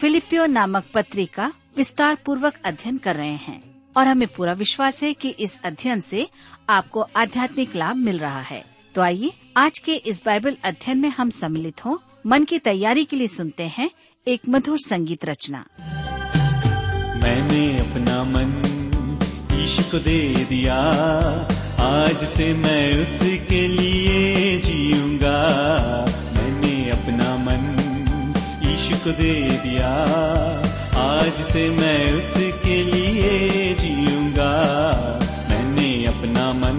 फिलिपियो नामक पत्री का विस्तार पूर्वक अध्ययन कर रहे हैं और हमें पूरा विश्वास है कि इस अध्ययन से आपको आध्यात्मिक लाभ मिल रहा है। तो आइए, आज के इस बाइबल अध्ययन में हम सम्मिलित हों। मन की तैयारी के लिए सुनते हैं एक मधुर संगीत रचना। मैंने अपना मन ईश को दे दिया, आज से मैं उसके लिए जीऊँगा। दे दिया। आज से मैं उसके लिए जीऊँगा मैंने अपना मन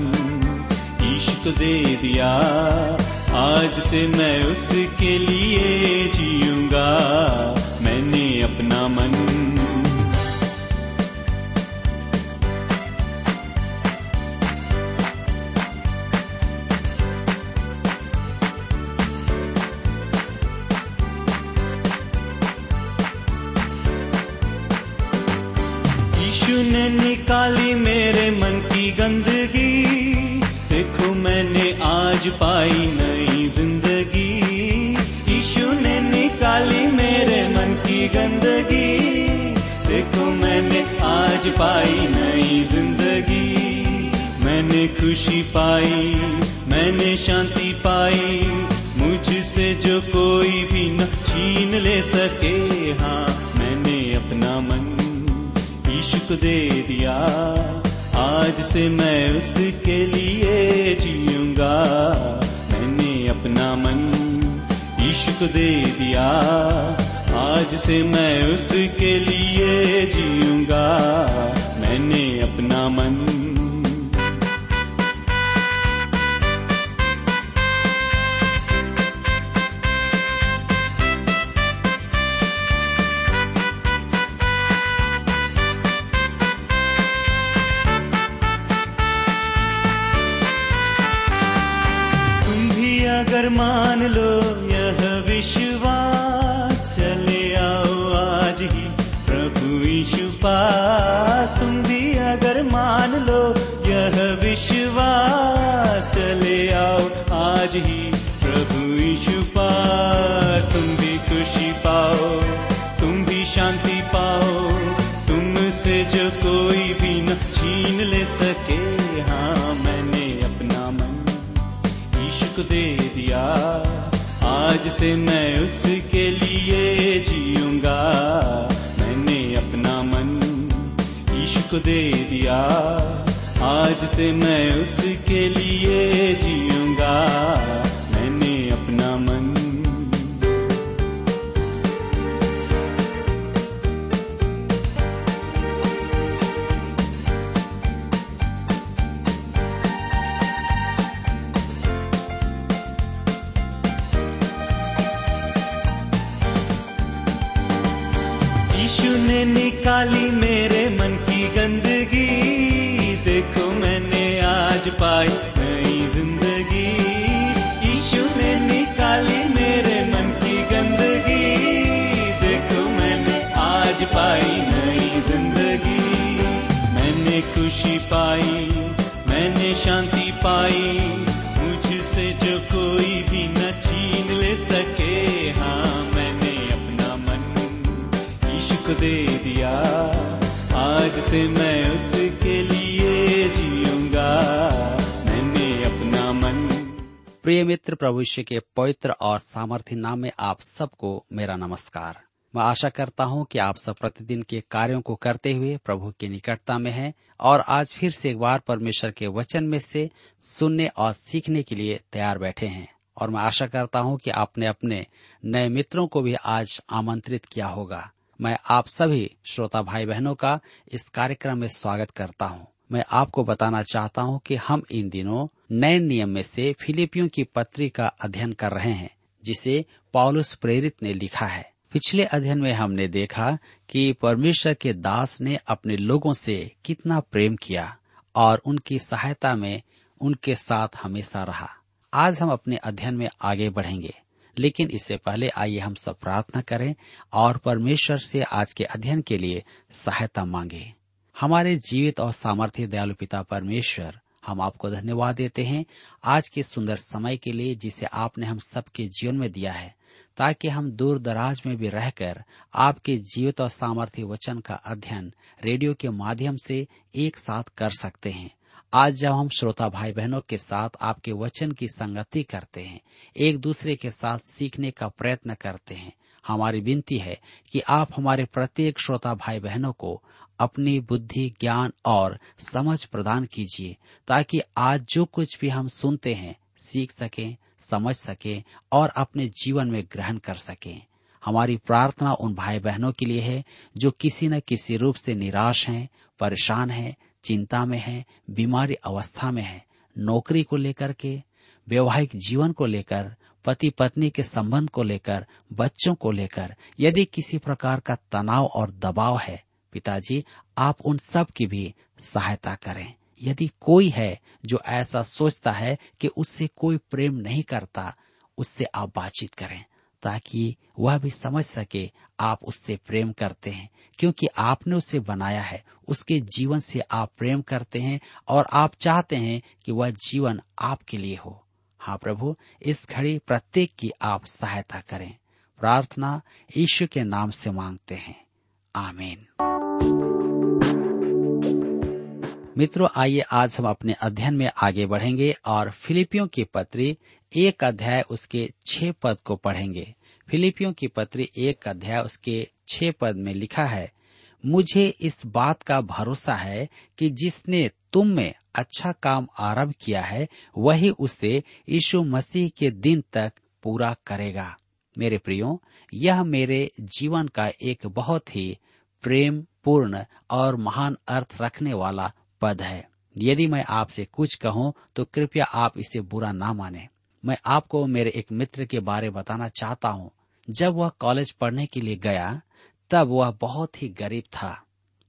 ईश को दे दिया। आज से मैं उसके लिए जीऊँगा पाई नई ज़िंदगी। मैंने खुशी पाई, मैंने शांति पाई। मुझसे जो कोई भी न छीन ले सके हाँ मैंने अपना मन यीशु को दे दिया। आज से मैं उसके लिए जीऊँगा। मैंने अपना मन यीशु को दे दिया। आज से मैं उसके लिए जीऊँगा। मैंने अपना मन से मैं उसके लिए जीऊँगा। मैंने अपना मन ईश्क को दे दिया। आज से मैं उसके लिए जीऊँगा। यीशु ने निकाली मेरे मन की गंदगी। देखो मैंने आज पाई नई ज़िंदगी। यीशु ने निकाली मेरे मन की गंदगी। देखो मैंने आज पाई नई ज़िंदगी। मैंने खुशी पाई, मैंने शांति पाई। मैं उसके लिए जीऊँगा। मैंने अपना मन प्रिय मित्र, प्रभु के पवित्र और सामर्थ्य नाम में आप सबको मेरा नमस्कार। मैं आशा करता हूँ कि आप सब प्रतिदिन के कार्यों को करते हुए प्रभु की निकटता में हैं और आज फिर से एक बार परमेश्वर के वचन में से सुनने और सीखने के लिए तैयार बैठे हैं। और मैं आशा करता हूँ कि आपने अपने नए मित्रों को भी आज आमंत्रित किया होगा। मैं आप सभी श्रोता भाई बहनों का इस कार्यक्रम में स्वागत करता हूँ। मैं आपको बताना चाहता हूँ कि हम इन दिनों नए नियम में से फिलिपियों की पत्री का अध्ययन कर रहे हैं, जिसे पौलुस प्रेरित ने लिखा है। पिछले अध्ययन में हमने देखा कि परमेश्वर के दास ने अपने लोगों से कितना प्रेम किया और उनकी सहायता में उनके साथ हमेशा रहा। आज हम अपने अध्ययन में आगे बढ़ेंगे। लेकिन इससे पहले आइए हम सब प्रार्थना करें और परमेश्वर से आज के अध्ययन के लिए सहायता मांगे। हमारे जीवित और सामर्थ्य दयालु पिता परमेश्वर, हम आपको धन्यवाद देते हैं आज के सुंदर समय के लिए जिसे आपने हम सबके जीवन में दिया है, ताकि हम दूर दराज में भी रहकर आपके जीवित और सामर्थ्य वचन का अध्ययन रेडियो के माध्यम से एक साथ कर सकते हैं। आज जब हम श्रोता भाई बहनों के साथ आपके वचन की संगति करते हैं, एक दूसरे के साथ सीखने का प्रयत्न करते हैं, हमारी विनती है कि आप हमारे प्रत्येक श्रोता भाई बहनों को अपनी बुद्धि, ज्ञान और समझ प्रदान कीजिए, ताकि आज जो कुछ भी हम सुनते हैं, सीख सकें, समझ सकें और अपने जीवन में ग्रहण कर सकें। हमारी प्रार्थना उन भाई बहनों के लिए है जो किसी न किसी रूप से निराश हैं, परेशान हैं चिंता में हैं, बीमारी अवस्था में हैं, नौकरी को लेकर के, वैवाहिक जीवन को लेकर पति पत्नी के संबंध को लेकर, बच्चों को लेकर, यदि किसी प्रकार का तनाव और दबाव है, पिताजी, आप उन सब की भी सहायता करें। यदि कोई है जो ऐसा सोचता है कि उससे कोई प्रेम नहीं करता, उससे आप बातचीत करें। ताकि वह भी समझ सके आप उससे प्रेम करते हैं। क्योंकि आपने उसे बनाया है, उसके जीवन से आप प्रेम करते हैं और आप चाहते हैं कि वह जीवन आपके लिए हो। हाँ प्रभु, इस घड़ी प्रत्येक की आप सहायता करें। प्रार्थना ईश्वर के नाम से मांगते हैं। आमीन। मित्रों, आइए आज हम अपने अध्ययन में आगे बढ़ेंगे और फिलिपियों की पत्री एक अध्याय उसके छह पद को पढ़ेंगे। फिलिपियों की पत्री एक अध्याय उसके छह पद में लिखा है, मुझे इस बात का भरोसा है कि जिसने तुम में अच्छा काम आरंभ किया है, वही उसे यीशु मसीह के दिन तक पूरा करेगा। मेरे प्रियो, यह मेरे जीवन का एक बहुत ही प्रेम पूर्ण और महान अर्थ रखने वाला पद है। यदि मैं आपसे कुछ कहूँ तो कृपया आप इसे बुरा ना माने। मैं आपको मेरे एक मित्र के बारे बताना चाहता हूँ। जब वह कॉलेज पढ़ने के लिए गया, तब वह बहुत ही गरीब था।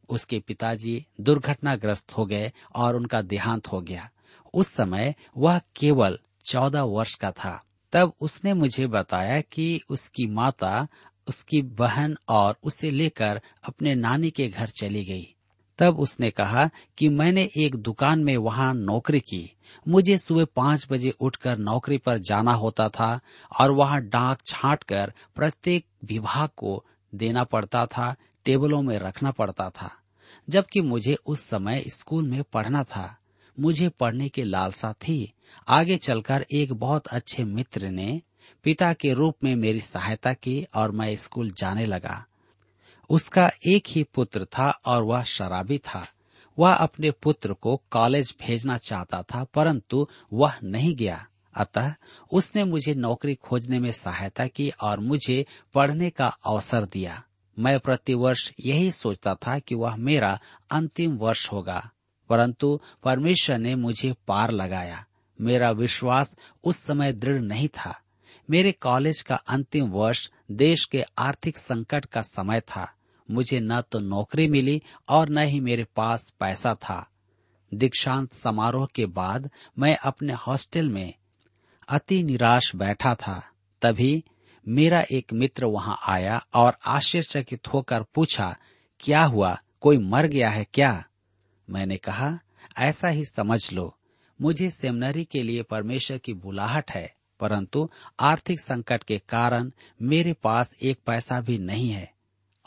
उसके पिताजी दुर्घटनाग्रस्त हो गए और उनका देहांत हो गया। उस समय वह केवल चौदह वर्ष का था। तब उसने मुझे बताया कि उसकी माता, उसकी बहन और उसे लेकर अपने नानी के घर चली गई। तब उसने कहा कि मैंने एक दुकान में वहाँ नौकरी की। मुझे सुबह पाँच बजे उठकर नौकरी पर जाना होता था और वहाँ डाक छाट कर प्रत्येक विभाग को देना पड़ता था, टेबलों में रखना पड़ता था, जबकि मुझे उस समय स्कूल में पढ़ना था। मुझे पढ़ने की लालसा थी। आगे चलकर एक बहुत अच्छे मित्र ने पिता के रूप में मेरी सहायता की और मैं स्कूल जाने लगा। उसका एक ही पुत्र था और वह शराबी था। वह अपने पुत्र को कॉलेज भेजना चाहता था, परंतु वह नहीं गया। अतः उसने मुझे नौकरी खोजने में सहायता की और मुझे पढ़ने का अवसर दिया। मैं प्रतिवर्ष यही सोचता था कि वह मेरा अंतिम वर्ष होगा, परंतु परमेश्वर ने मुझे पार लगाया। मेरा विश्वास उस समय दृढ़ नहीं था। मेरे कॉलेज का अंतिम वर्ष देश के आर्थिक संकट का समय था। मुझे न तो नौकरी मिली और न ही मेरे पास पैसा था। दीक्षांत समारोह के बाद मैं अपने हॉस्टल में अति निराश बैठा था। तभी मेरा एक मित्र वहाँ आया और आश्चर्यचकित होकर पूछा, क्या हुआ? कोई मर गया है क्या? मैंने कहा, ऐसा ही समझ लो। मुझे सेमिनरी के लिए परमेश्वर की बुलाहट है, परंतु आर्थिक संकट के कारण मेरे पास एक पैसा भी नहीं है।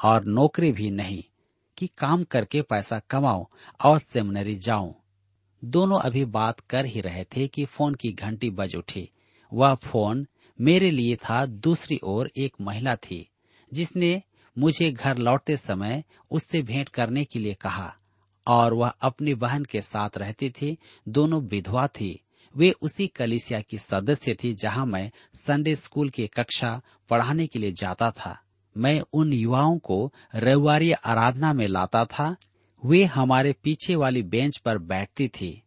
और नौकरी भी नहीं कि काम करके पैसा कमाओ और सेमिनरी जाऊँ। दोनों अभी बात कर ही रहे थे कि फ़ोन की घंटी बज उठी। वह फ़ोन मेरे लिए था, दूसरी ओर एक महिला थी, जिसने मुझे घर लौटते समय उससे भेंट करने के लिए कहा, और वह अपनी बहन के साथ रहती थी, दोनों विधवा थी। वे उसी कलिसिया की सदस्य थी जहाँ मैं संडे स्कूल की कक्षा पढ़ाने के लिए जाता था। मैं उन युवाओं को रविवारी आराधना में लाता था। वे हमारे पीछे वाली बेंच पर बैठती थी।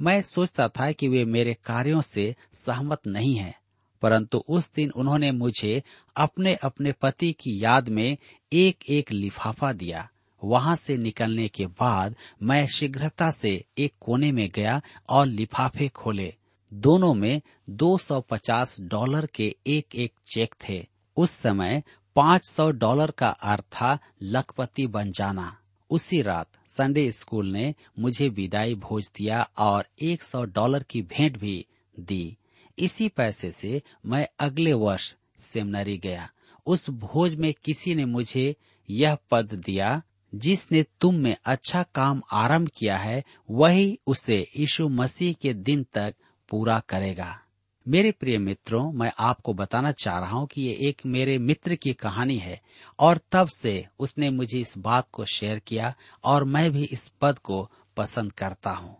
मैं सोचता था कि वे मेरे कार्यों से सहमत नहीं है, परंतु उस दिन उन्होंने मुझे अपने अपने पति की याद में एक एक लिफाफा दिया। वहाँ से निकलने के बाद मैं शीघ्रता से एक कोने में गया और लिफाफे खोले। दोनों में 250 डॉलर के एक एक चेक थे। उस समय 500 डॉलर का अर्थ था लखपति बन जाना। उसी रात संडे स्कूल ने मुझे विदाई भोज दिया और 100 डॉलर की भेंट भी दी। इसी पैसे से मैं अगले वर्ष सेमिनरी गया। उस भोज में किसी ने मुझे यह पद दिया, जिसने तुम में अच्छा काम आरंभ किया है, वही उसे यीशु मसीह के दिन तक पूरा करेगा। मेरे प्रिय मित्रों, मैं आपको बताना चाह रहा हूँ कि ये एक मेरे मित्र की कहानी है और तब से उसने मुझे इस बात को शेयर किया और मैं भी इस पद को पसंद करता हूँ।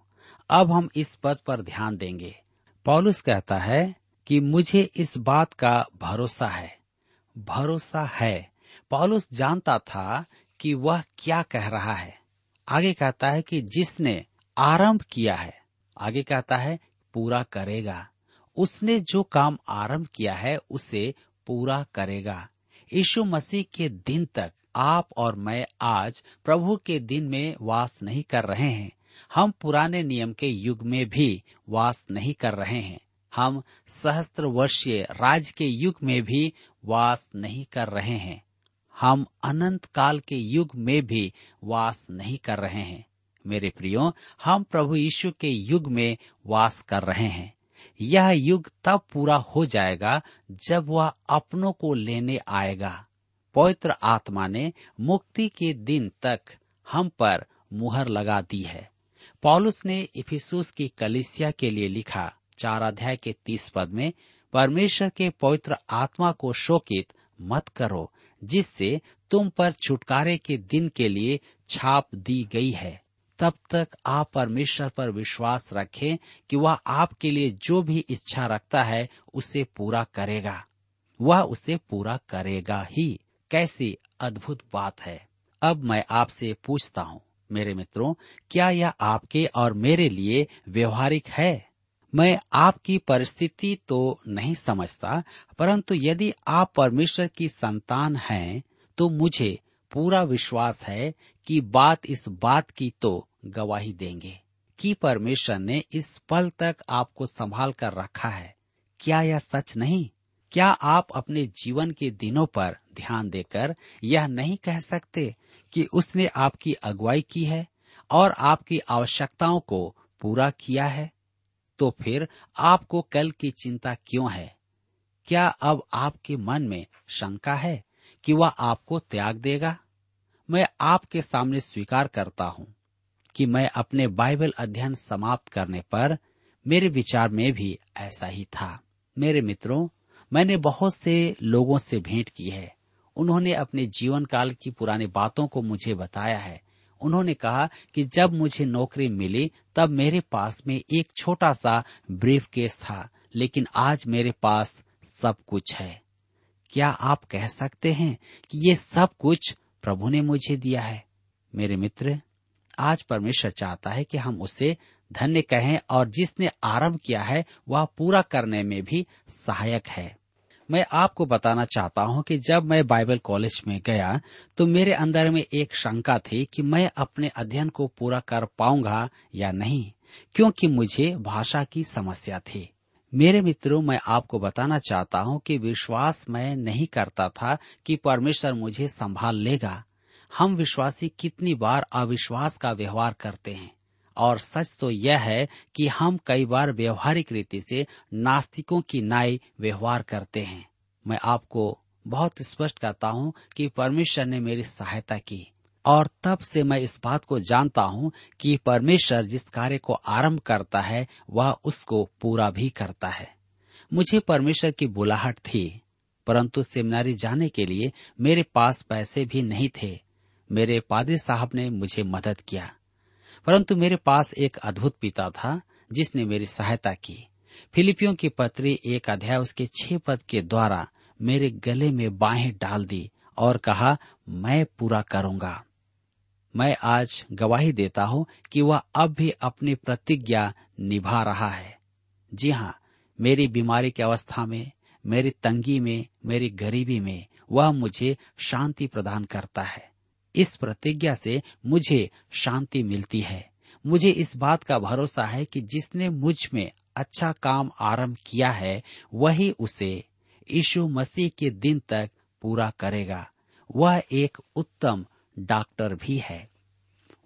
अब हम इस पद पर ध्यान देंगे। पॉलुस कहता है कि मुझे इस बात का भरोसा है। भरोसा है। पॉलुस जानता था कि वह क्या कह रहा है। आगे कहता है कि जिसने आरंभ किया है, आगे कहता है पूरा करेगा। उसने जो काम आरंभ किया है, उसे पूरा करेगा। यीशु मसीह के दिन तक आप और मैं आज प्रभु के दिन में वास नहीं कर रहे हैं। हम पुराने नियम के युग में भी वास नहीं कर रहे हैं। हम सहस्त्र वर्षीय राज के युग में भी वास नहीं कर रहे हैं। हम अनंत काल के युग में भी वास नहीं कर रहे हैं। मेरे प्रियो, हम प्रभु यीशु के युग में वास कर रहे हैं। यह युग तब पूरा हो जाएगा जब वह अपनों को लेने आएगा। पवित्र आत्मा ने मुक्ति के दिन तक हम पर मुहर लगा दी है। पॉलुस ने इफिसुस की कलिसिया के लिए लिखा चार अध्याय के तीस पद में, परमेश्वर के पवित्र आत्मा को शोकित मत करो, जिससे तुम पर छुटकारे के दिन के लिए छाप दी गई है। तब तक आप परमेश्वर पर विश्वास रखें कि वह आपके लिए जो भी इच्छा रखता है, उसे पूरा करेगा। वह उसे पूरा करेगा ही। कैसी अद्भुत बात है। अब मैं आपसे पूछता हूँ, मेरे मित्रों, क्या यह आपके और मेरे लिए व्यवहारिक है? मैं आपकी परिस्थिति तो नहीं समझता, परंतु यदि आप परमेश्वर की संतान हैं तो मुझे पूरा विश्वास है कि बात इस बात की तो गवाही देंगे कि परमेश्वर ने इस पल तक आपको संभाल कर रखा है। क्या यह सच नहीं? क्या आप अपने जीवन के दिनों पर ध्यान देकर यह नहीं कह सकते कि उसने आपकी अगुवाई की है और आपकी आवश्यकताओं को पूरा किया है? तो फिर आपको कल की चिंता क्यों है? क्या अब आपके मन में शंका है कि वह आपको त्याग देगा? मैं आपके सामने स्वीकार करता हूँ कि मैं अपने बाइबल अध्ययन समाप्त करने पर मेरे विचार में भी ऐसा ही था। मेरे मित्रों, मैंने बहुत से लोगों से भेंट की है। उन्होंने अपने जीवन काल की पुरानी बातों को मुझे बताया है। उन्होंने कहा कि जब मुझे नौकरी मिली, तब मेरे पास में एक छोटा सा ब्रीफ केस था, लेकिन आज मेरे पास सब कुछ है। क्या आप कह सकते हैं कि ये सब कुछ प्रभु ने मुझे दिया है। मेरे मित्र, आज परमेश्वर चाहता है कि हम उसे धन्य कहें और जिसने आरंभ किया है, वह पूरा करने में भी सहायक है। मैं आपको बताना चाहता हूँ कि जब मैं बाइबल कॉलेज में गया तो मेरे अंदर में एक शंका थी कि मैं अपने अध्ययन को पूरा कर पाऊँगा या नहीं, क्योंकि मुझे भाषा की समस्या थी। मेरे मित्रों, मैं आपको बताना चाहता हूँ कि विश्वास मैं नहीं करता था कि परमेश्वर मुझे संभाल लेगा। हम विश्वासी कितनी बार अविश्वास का व्यवहार करते हैं। और सच तो यह है कि हम कई बार व्यवहारिक रीति से नास्तिकों की नाई व्यवहार करते हैं। मैं आपको बहुत स्पष्ट कहता हूँ कि परमेश्वर ने मेरी सहायता की। और तब से मैं इस बात को जानता हूँ कि परमेश्वर जिस कार्य को आरंभ करता है, वह उसको पूरा भी करता है। मुझे परमेश्वर की बुलाहट थी, परंतु सेमिनारी जाने के लिए मेरे पास पैसे भी नहीं थे। मेरे पादरी साहब ने मुझे मदद किया। परंतु मेरे पास एक अद्भुत पिता था, जिसने मेरी सहायता की। फिलिपियों की पत्री एक अध्याय उसके छह पद के द्वारा मेरे गले में बाहें डाल दी और कहा, मैं पूरा करूँगा। मैं आज गवाही देता हूँ कि वह अब भी अपनी प्रतिज्ञा निभा रहा है। जी हाँ मेरी बीमारी की अवस्था में, मेरी तंगी में, मेरी गरीबी में वह मुझे शांति प्रदान करता है। इस प्रतिज्ञा से मुझे शांति मिलती है। मुझे इस बात का भरोसा है कि जिसने मुझमें अच्छा काम आरंभ किया है, वही उसे यीशु मसीह के दिन तक पूरा करेगा। वह एक उत्तम डॉक्टर भी है।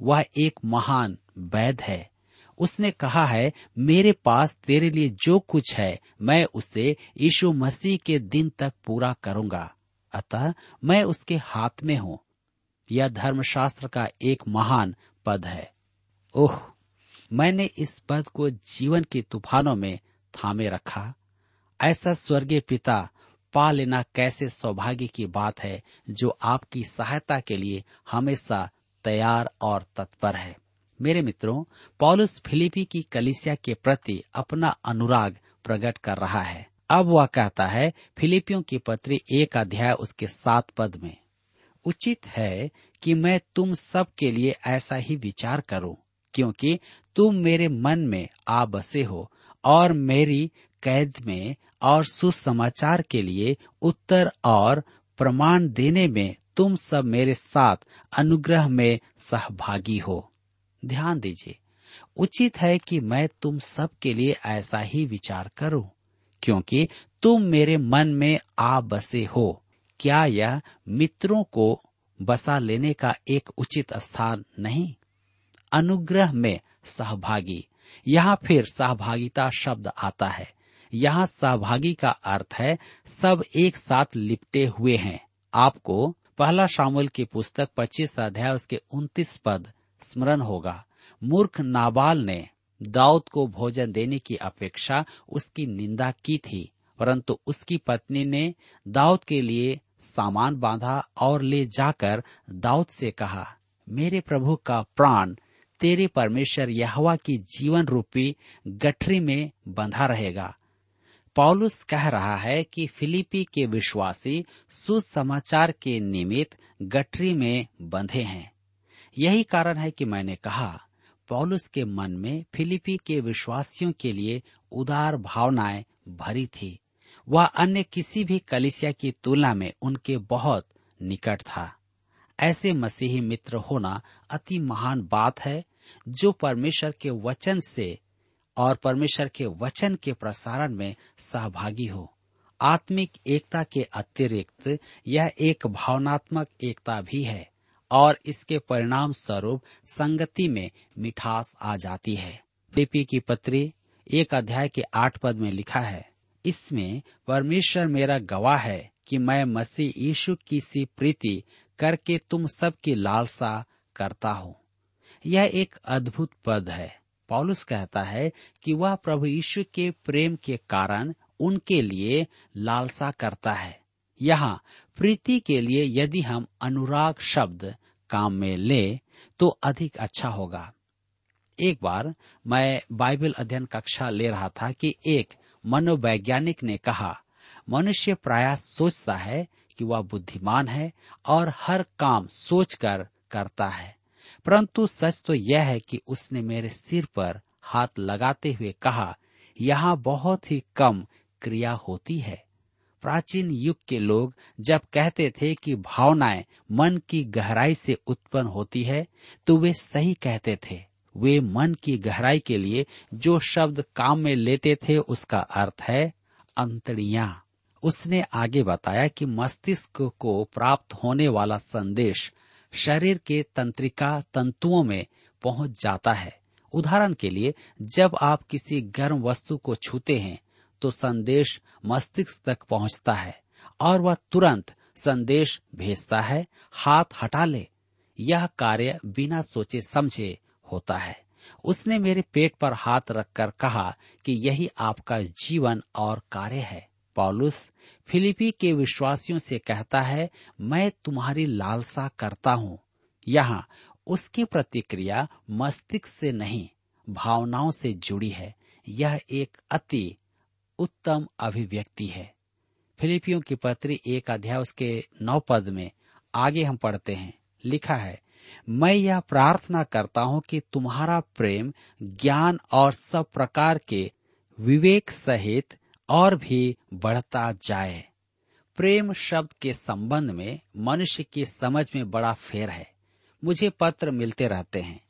वह एक महान वैद है। उसने कहा है, मेरे पास तेरे लिए जो कुछ है, मैं उसे यीशु मसीह के दिन तक पूरा करूँगा। अतः मैं उसके हाथ में हूँ। यह धर्मशास्त्र का एक महान पद है। ओह, मैंने इस पद को जीवन के तूफानों में थामे रखा। ऐसा स्वर्गीय पिता पा लेना कैसे सौभाग्य की बात है, जो आपकी सहायता के लिए हमेशा तैयार और तत्पर है। मेरे मित्रों, पॉलुस फिलिपी की कलिसिया के प्रति अपना अनुराग प्रकट कर रहा है। अब वह कहता है, फिलिपियों की पत्री एक अध्याय उसके सात पद में, उचित है कि मैं तुम सब के लिए ऐसा ही विचार करूँ, क्योंकि तुम मेरे मन में आ बसे हो और मेरी कैद में और सुसमाचार के लिए उत्तर और प्रमाण देने में तुम सब मेरे साथ अनुग्रह में सहभागी हो। ध्यान दीजिए, उचित है कि मैं तुम सब के लिए ऐसा ही विचार करूँ, क्योंकि तुम मेरे मन में आ बसे हो। क्या यह मित्रों को बसा लेने का एक उचित स्थान नहीं? अनुग्रह में सहभागी, यहाँ फिर सहभागिता शब्द आता है। यहाँ सहभागी का अर्थ है, सब एक साथ लिपटे हुए हैं। आपको पहला शामिल की पुस्तक 25 अध्याय उसके 29 पद स्मरण होगा। मूर्ख नाबाल ने दाऊद को भोजन देने की अपेक्षा उसकी निंदा की थी, परंतु उसकी पत्नी ने दाऊद के लिए सामान बांधा और ले जाकर दाऊद से कहा, मेरे प्रभु का प्राण तेरे परमेश्वर यहवा की जीवन रूपी गठरी में बंधा रहेगा। पौलुस कह रहा है कि फिलिपी के विश्वासी सुसमाचार के निमित्त गठरी में बंधे हैं। यही कारण है कि मैंने कहा, पौलुस के मन में फिलिपी के विश्वासियों के लिए उदार भावनाएँ भरी थी। वह अन्य किसी भी कलिसिया की तुलना में उनके बहुत निकट था। ऐसे मसीही मित्र होना अति महान बात है, जो परमेश्वर के वचन से और परमेश्वर के वचन के प्रसारण में सहभागी हो। आत्मिक एकता के अतिरिक्त यह एक भावनात्मक एकता भी है और इसके परिणाम स्वरूप संगति में मिठास आ जाती है। फिलिपी की पत्री एक अध्याय के आठ पद में लिखा है, इसमें परमेश्वर मेरा गवाह है कि मैं मसीह यीशु की सी प्रीति करके तुम सबकी लालसा करता हूँ। यह एक अद्भुत पद है। पौलुस कहता है कि वह प्रभु यीशु के प्रेम के कारण उनके लिए लालसा करता है। यहाँ, प्रीति के लिए यदि हम अनुराग शब्द काम में ले तो अधिक अच्छा होगा। एक बार मैं बाइबल अध्ययन कक्षा ले रहा था कि एक मनोवैज्ञानिक ने कहा, मनुष्य प्राय सोचता है कि वह बुद्धिमान है और हर काम सोचकर करता है। परंतु सच तो यह है कि उसने मेरे सिर पर हाथ लगाते हुए कहा, यहाँ बहुत ही कम क्रिया होती है। प्राचीन युग के लोग जब कहते थे कि भावनाएँ मन की गहराई से उत्पन्न होती है तो वे सही कहते थे। वे मन की गहराई के लिए जो शब्द काम में लेते थे, उसका अर्थ है अंतड़िया। उसने आगे बताया कि मस्तिष्क को प्राप्त होने वाला संदेश शरीर के तंत्रिका तंतुओं में पहुँच जाता है। उदाहरण के लिए, जब आप किसी गर्म वस्तु को छूते हैं तो संदेश मस्तिष्क तक पहुँचता है और वह तुरंत संदेश भेजता है, हाथ हटा ले। यह कार्य बिना सोचे समझे होता है। उसने मेरे पेट पर हाथ रखकर कहा कि यही आपका जीवन और कार्य है। पॉलुस फिलिपी के विश्वासियों से कहता है, मैं तुम्हारी लालसा करता हूँ। यहाँ उसकी प्रतिक्रिया मस्तिष्क से नहीं, भावनाओं से जुड़ी है। यह एक अति उत्तम अभिव्यक्ति है। फिलिपियों की पत्री एक अध्याय उसके नौ पद में आगे हम पढ़ते हैं। लिखा है, मैं यह प्रार्थना करता हूँ कि तुम्हारा प्रेम ज्ञान और सब प्रकार के विवेक सहित और भी बढ़ता जाए। प्रेम शब्द के संबंध में मनुष्य की समझ में बड़ा फेर है। मुझे पत्र मिलते रहते हैं।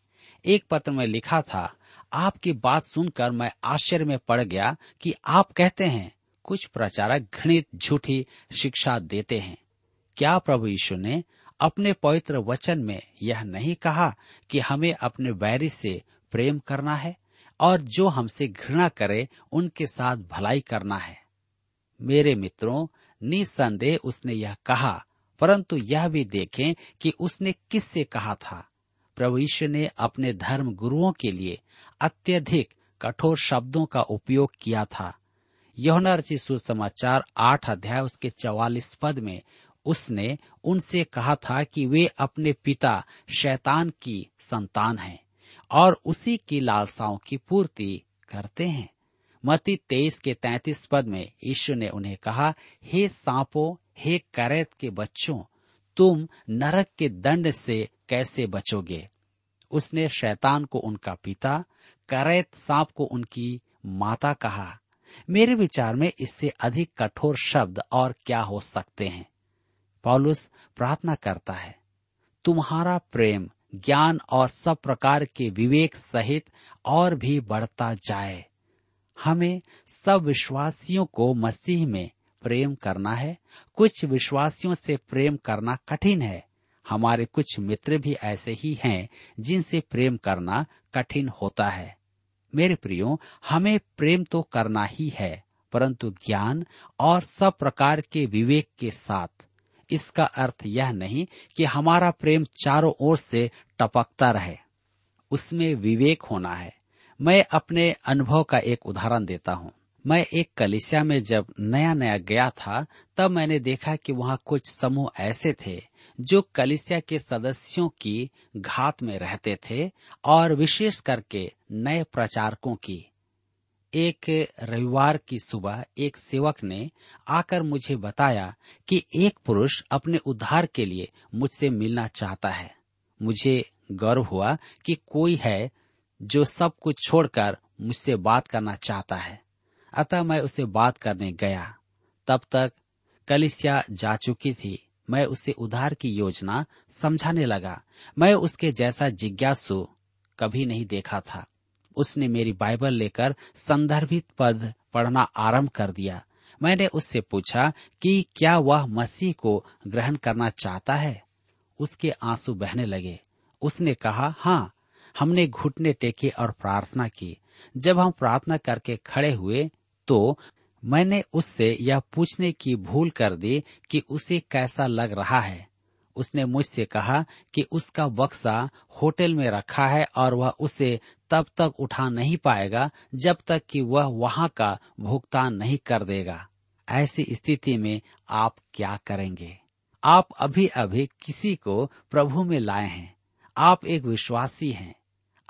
एक पत्र में लिखा था, आपकी बात सुनकर मैं आश्चर्य में पड़ गया कि आप कहते हैं, कुछ प्रचारक घृणित झूठी शिक्षा देते हैं। क्या प्रभु यीशु ने अपने पवित्र वचन में यह नहीं कहा कि हमें अपने बैरी से प्रेम करना है? और जो हमसे घृणा करे, उनके साथ भलाई करना है। मेरे मित्रों, निसंदेह उसने यह कहा, परंतु यह भी देखें कि उसने किससे कहा था। प्रभु यीशु ने अपने धर्म गुरुओं के लिए अत्यधिक कठोर शब्दों का उपयोग किया था। यौना रचित सुसमाचार आठ अध्याय उसके चौवालीस पद में, उसने उनसे कहा था कि वे अपने पिता, शैतान की संतान हैं। और उसी की लालसाओं की पूर्ति करते हैं। मती तेईस के तैतीस पद में यीशु ने उन्हें कहा, हे सांपो, हे करैत के बच्चों, तुम नरक के दंड से कैसे बचोगे? उसने शैतान को उनका पिता, करैत सांप को उनकी माता कहा, मेरे विचार में इससे अधिक कठोर शब्द और क्या हो सकते हैं? पौलुस प्रार्थना करता है, तुम्हारा प्रेम ज्ञान और सब प्रकार के विवेक सहित और भी बढ़ता जाए। हमें सब विश्वासियों को मसीह में प्रेम करना है। कुछ विश्वासियों से प्रेम करना कठिन है। हमारे कुछ मित्र भी ऐसे ही हैं जिनसे प्रेम करना कठिन होता है। मेरे प्रियो, हमें प्रेम तो करना ही है, परंतु ज्ञान और सब प्रकार के विवेक के साथ इसका अर्थ यह नहीं कि हमारा प्रेम चारों ओर से टपकता रहे, उसमें विवेक होना है। मैं अपने अनुभव का एक उदाहरण देता हूँ। मैं एक कलिसिया में जब नया नया गया था, तब मैंने देखा कि वहाँ कुछ समूह ऐसे थे, जो कलिसिया के सदस्यों की घात में रहते थे और विशेष करके नए प्रचारकों की। एक रविवार की सुबह एक सेवक ने आकर मुझे बताया कि एक पुरुष अपने उद्धार के लिए मुझसे मिलना चाहता है। मुझे गर्व हुआ कि कोई है जो सब कुछ छोड़कर मुझसे बात करना चाहता है। अतः मैं उसे बात करने गया। तब तक कलिसिया जा चुकी थी। मैं उसे उधार की योजना समझाने लगा। मैं उसके जैसा जिज्ञासु कभी नहीं देखा था। उसने मेरी बाइबल लेकर संदर्भित पद पढ़ना आरंभ कर दिया। मैंने उससे पूछा कि क्या वह मसीह को ग्रहण करना चाहता है? उसके आँसू बहने लगे। उसने कहा हाँ हमने घुटने टेके और प्रार्थना की। जब हम प्रार्थना करके खड़े हुए तो मैंने उससे यह पूछने की भूल कर दी कि उसे कैसा लग रहा है। उसने मुझसे कहा कि उसका बक्सा होटल में रखा है और वह उसे तब तक उठा नहीं पाएगा जब तक कि वह वहाँ का भुगतान नहीं कर देगा। ऐसी स्थिति में आप क्या करेंगे? आप अभी अभी किसी को प्रभु में लाए हैं। आप एक विश्वासी हैं।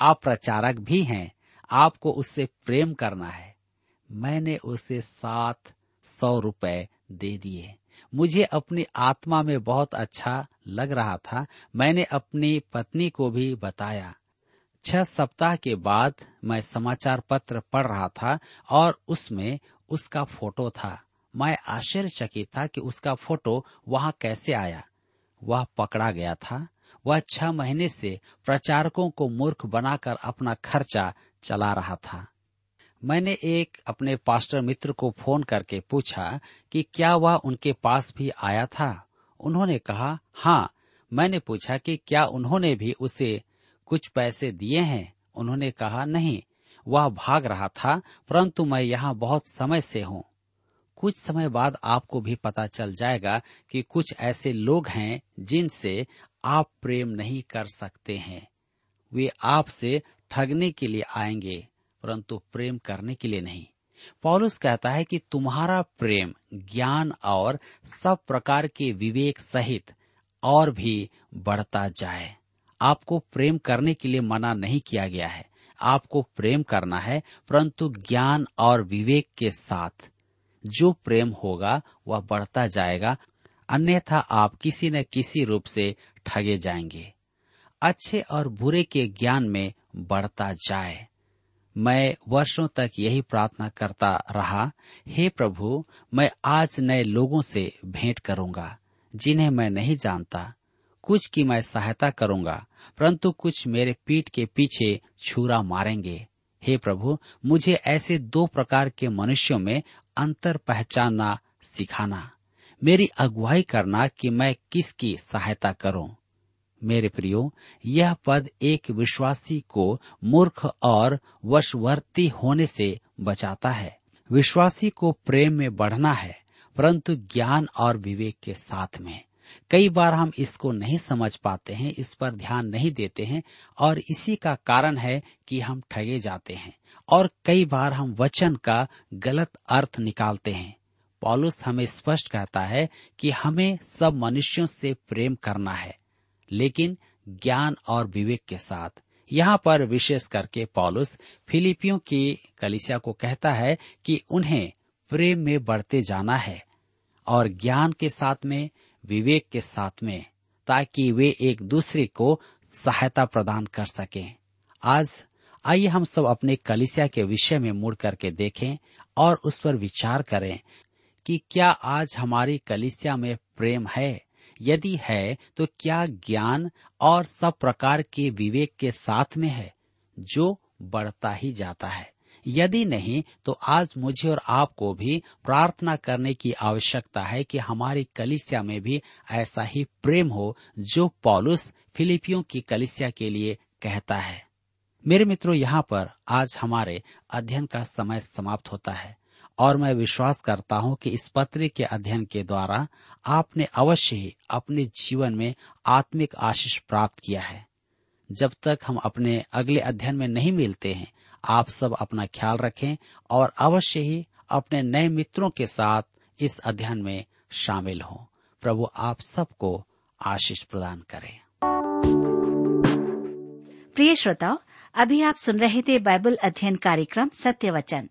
आप प्रचारक भी हैं। आपको उससे प्रेम करना है। मैंने उसे सात सौ रुपए दे दिए। मुझे अपनी आत्मा में बहुत अच्छा लग रहा था। मैंने अपनी पत्नी को भी बताया। छह सप्ताह के बाद मैं समाचार पत्र पढ़ रहा था और उसमें उसका फ़ोटो था। मैं आश्चर्यचकित था कि उसका फ़ोटो वहाँ कैसे आया। वह पकड़ा गया था। वह छह महीने से प्रचारकों को मूर्ख बनाकर अपना खर्चा चला रहा था। मैंने एक अपने पास्टर मित्र को फ़ोन करके पूछा कि क्या वह उनके पास भी आया था? उन्होंने कहा हाँ। मैंने पूछा कि क्या उन्होंने भी उसे कुछ पैसे दिए हैं? उन्होंने कहा, नहीं, वह भाग रहा था, परंतु मैं यहाँ बहुत समय से हूँ। कुछ समय बाद आपको भी पता चल जाएगा कि कुछ ऐसे लोग हैं जिनसे आप प्रेम नहीं कर सकते हैं। वे आपसे ठगने के लिए आएँगे। परंतु प्रेम करने के लिए नहीं। पॉलुस कहता है कि तुम्हारा प्रेम, ज्ञान और सब प्रकार के विवेक सहित और भी बढ़ता जाए। आपको प्रेम करने के लिए मना नहीं किया गया है। आपको प्रेम करना है, परंतु ज्ञान और विवेक के साथ। जो प्रेम होगा, वह बढ़ता जाएगा, अन्यथा आप किसी न किसी रूप से ठगे जाएँगे। अच्छे और बुरे के ज्ञान में बढ़ता जाए। मैं वर्षों तक यही प्रार्थना करता रहा, हे प्रभु, मैं आज नए लोगों से भेंट करूँगा, जिन्हें मैं नहीं जानता। कुछ की मैं सहायता करूँगा, परंतु कुछ मेरे पीठ के पीछे छुरा मारेंगे। हे प्रभु, मुझे ऐसे दो प्रकार के मनुष्यों में अंतर पहचानना सिखाना। मेरी अगुवाई करना कि मैं किसकी सहायता करूँ। मेरे प्रियो, यह पद एक विश्वासी को मूर्ख और वशवर्ती होने से बचाता है। विश्वासी को प्रेम में बढ़ना है, परंतु ज्ञान और विवेक के साथ में। कई बार हम इसको नहीं समझ पाते हैं, इस पर ध्यान नहीं देते हैं, और इसी का कारण है कि हम ठगे जाते हैं, और कई बार हम वचन का गलत अर्थ निकालते हैं। पॉलुस हमें स्पष्ट कहता है कि हमें सब मनुष्यों से प्रेम करना है। लेकिन ज्ञान और विवेक के साथ। यहाँ पर विशेष करके पॉलुस फिलिपियों की कलिसिया को कहता है कि उन्हें प्रेम में बढ़ते जाना है और ज्ञान के साथ में, विवेक के साथ में, ताकि वे एक दूसरे को सहायता प्रदान कर सकें। आज आइए हम सब अपने कलिसिया के विषय में मुड़ करके देखें और उस पर विचार करें कि क्या आज हमारी कलिसिया में प्रेम है? यदि है तो क्या ज्ञान और सब प्रकार के विवेक के साथ में है, जो बढ़ता ही जाता है? यदि नहीं तो आज मुझे और आपको भी प्रार्थना करने की आवश्यकता है कि हमारी कलिसिया में भी ऐसा ही प्रेम हो, जो पॉलुस फिलिपियों की कलिसिया के लिए कहता है। मेरे मित्रों, यहाँ पर आज हमारे अध्ययन का समय समाप्त होता है। और मैं विश्वास करता हूँ कि इस पत्र के अध्ययन के द्वारा आपने अवश्य ही अपने जीवन में आत्मिक आशीष प्राप्त किया है। जब तक हम अपने अगले अध्ययन में नहीं मिलते हैं, आप सब अपना ख्याल रखें और अवश्य ही अपने नए मित्रों के साथ इस अध्ययन में शामिल हों। प्रभु आप सबको आशीष प्रदान करें। प्रिय श्रोताओ, अभी आप सुन रहे थे बाइबल अध्ययन कार्यक्रम सत्य वचन।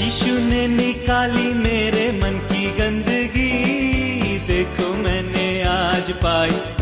यीशु ने निकाली मेरे मन की गंदगी। देखो मैंने आज पाई